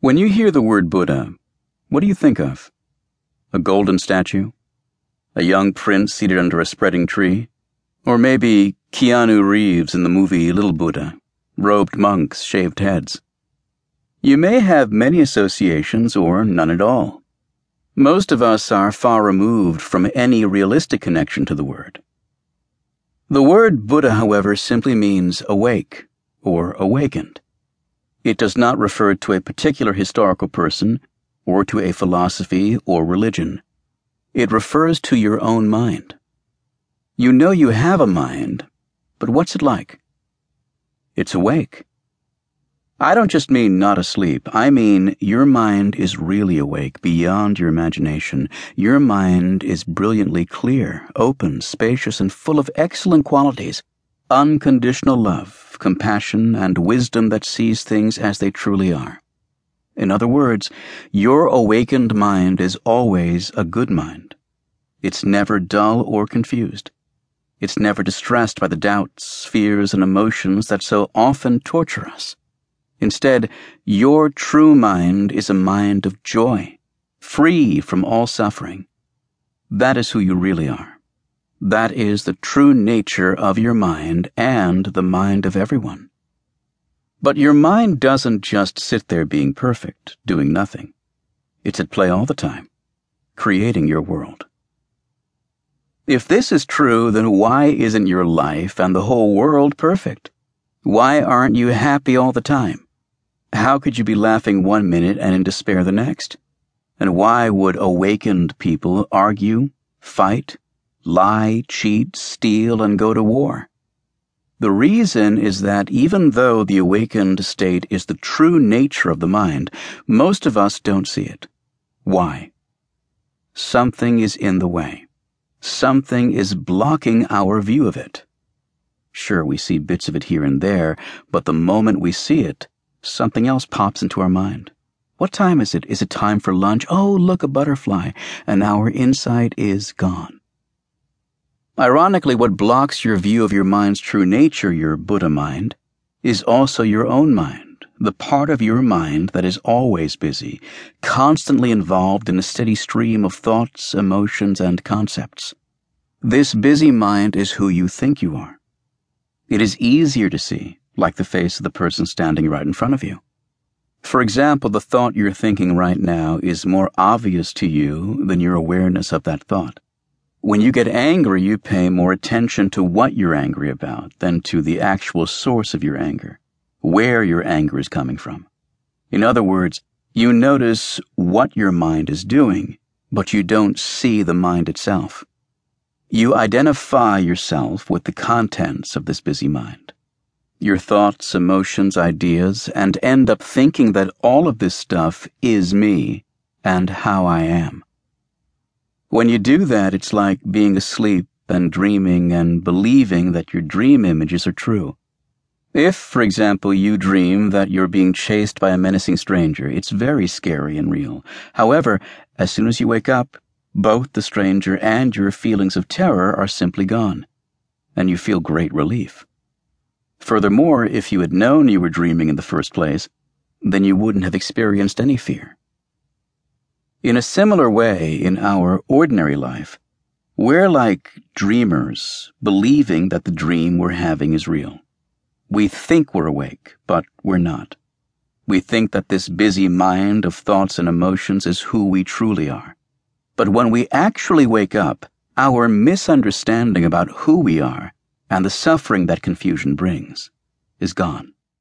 When you hear the word Buddha, what do you think of? A golden statue? A young prince seated under a spreading tree? Or maybe Keanu Reeves in the movie Little Buddha, robed monks, shaved heads? You may have many associations or none at all. Most of us are far removed from any realistic connection to the word. The word Buddha, however, simply means awake or awakened. It does not refer to a particular historical person or to a philosophy or religion. It refers to your own mind. You know you have a mind, but what's it like? It's awake. I don't just mean not asleep. I mean your mind is really awake beyond your imagination. Your mind is brilliantly clear, open, spacious, and full of excellent qualities unconditional love, compassion, and wisdom that sees things as they truly are. In other words, your awakened mind is always a good mind. It's never dull or confused. It's never distressed by the doubts, fears, and emotions that so often torture us. Instead, your true mind is a mind of joy, free from all suffering. That is who you really are. That is the true nature of your mind and the mind of everyone. But your mind doesn't just sit there being perfect, doing nothing. It's at play all the time, creating your world. If this is true, then why isn't your life and the whole world perfect? Why aren't you happy all the time? How could you be laughing one minute and in despair the next? And why would awakened people argue, fight, lie, cheat, steal, and go to war. The reason is that even though the awakened state is the true nature of the mind, most of us don't see it. Why? Something is in the way. Something is blocking our view of it. Sure, we see bits of it here and there, but the moment we see it, something else pops into our mind. What time is it? Is it time for lunch? Oh, look, a butterfly. And our insight is gone. Ironically, what blocks your view of your mind's true nature, your Buddha mind, is also your own mind, the part of your mind that is always busy, constantly involved in a steady stream of thoughts, emotions, and concepts. This busy mind is who you think you are. It is easier to see, like the face of the person standing right in front of you. For example, the thought you're thinking right now is more obvious to you than your awareness of that thought. When you get angry, you pay more attention to what you're angry about than to the actual source of your anger, where your anger is coming from. In other words, you notice what your mind is doing, but you don't see the mind itself. You identify yourself with the contents of this busy mind, your thoughts, emotions, ideas, and end up thinking that all of this stuff is me and how I am. When you do that, it's like being asleep and dreaming and believing that your dream images are true. If, for example, you dream that you're being chased by a menacing stranger, it's very scary and real. However, as soon as you wake up, both the stranger and your feelings of terror are simply gone, and you feel great relief. Furthermore, if you had known you were dreaming in the first place, then you wouldn't have experienced any fear. In a similar way, in our ordinary life, we're like dreamers, believing that the dream we're having is real. We think we're awake, but we're not. We think that this busy mind of thoughts and emotions is who we truly are. But when we actually wake up, our misunderstanding about who we are and the suffering that confusion brings is gone.